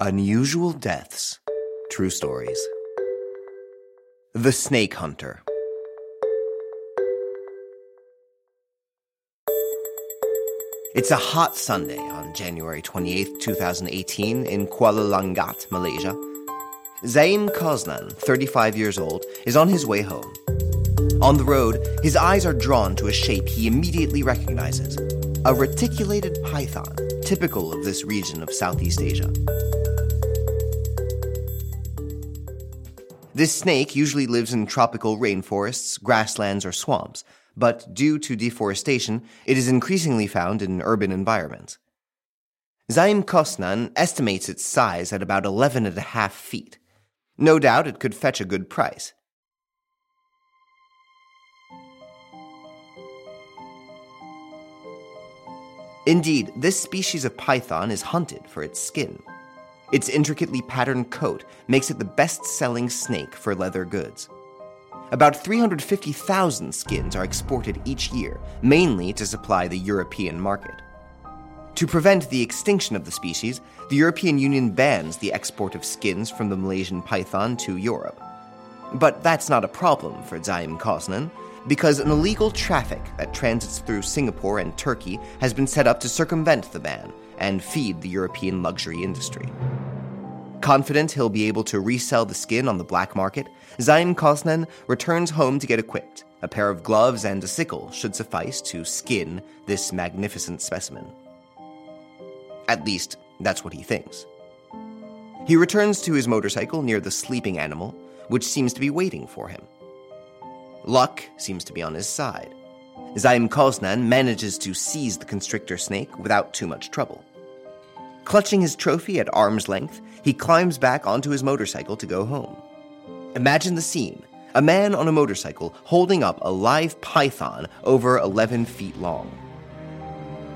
Unusual Deaths True Stories. The Snake Hunter. It's a hot Sunday on January 28, 2018, in Kuala Langat, Malaysia. Zaim Kosnan, 35 years old, is on his way home. On the road, his eyes are drawn to a shape he immediately recognizes a reticulated python, typical of this region of Southeast Asia. This snake usually lives in tropical rainforests, grasslands, or swamps, but due to deforestation, it is increasingly found in urban environments. Zaim Kosnan estimates its size at about 11 and a half feet. No doubt it could fetch a good price. Indeed, this species of python is hunted for its skin. Its intricately patterned coat makes it the best selling snake for leather goods. About 350,000 skins are exported each year, mainly to supply the European market. To prevent the extinction of the species, the European Union bans the export of skins from the Malaysian python to Europe. But that's not a problem for Zaim Kosnan, because an illegal traffic that transits through Singapore and Turkey has been set up to circumvent the ban and feed the European luxury industry. Confident he'll be able to resell the skin on the black market, Zaim Kosnan returns home to get equipped. A pair of gloves and a sickle should suffice to skin this magnificent specimen. At least, that's what he thinks. He returns to his motorcycle near the sleeping animal, which seems to be waiting for him. Luck seems to be on his side. Zaim Kosnan manages to seize the constrictor snake without too much trouble. Clutching his trophy at arm's length, he climbs back onto his motorcycle to go home. Imagine the scene a man on a motorcycle holding up a live python over 11 feet long.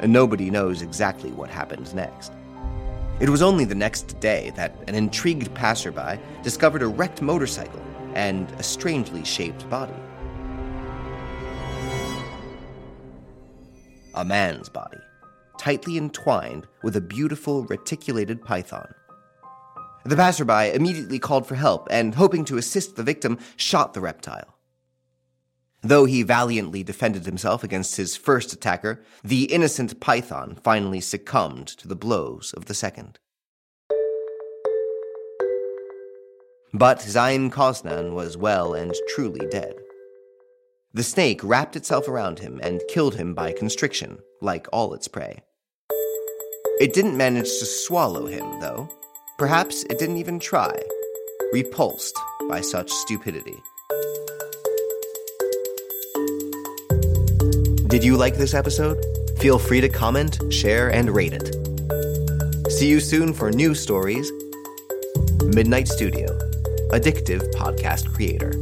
And nobody knows exactly what happened next. It was only the next day that an intrigued passerby discovered a wrecked motorcycle and a strangely shaped body. A man's body, tightly entwined with a beautiful reticulated python. The passerby immediately called for help and, hoping to assist the victim, shot the reptile. Though he valiantly defended himself against his first attacker, the innocent python finally succumbed to the blows of the second. But Zaim Kosnan was well and truly dead. The snake wrapped itself around him and killed him by constriction, like all its prey. It didn't manage to swallow him, though, Perhaps it didn't even try, repulsed by such stupidity. Did you like this episode? Feel free to comment, share, and rate it. See you soon for new stories. Midnight Studio, addictive podcast creator.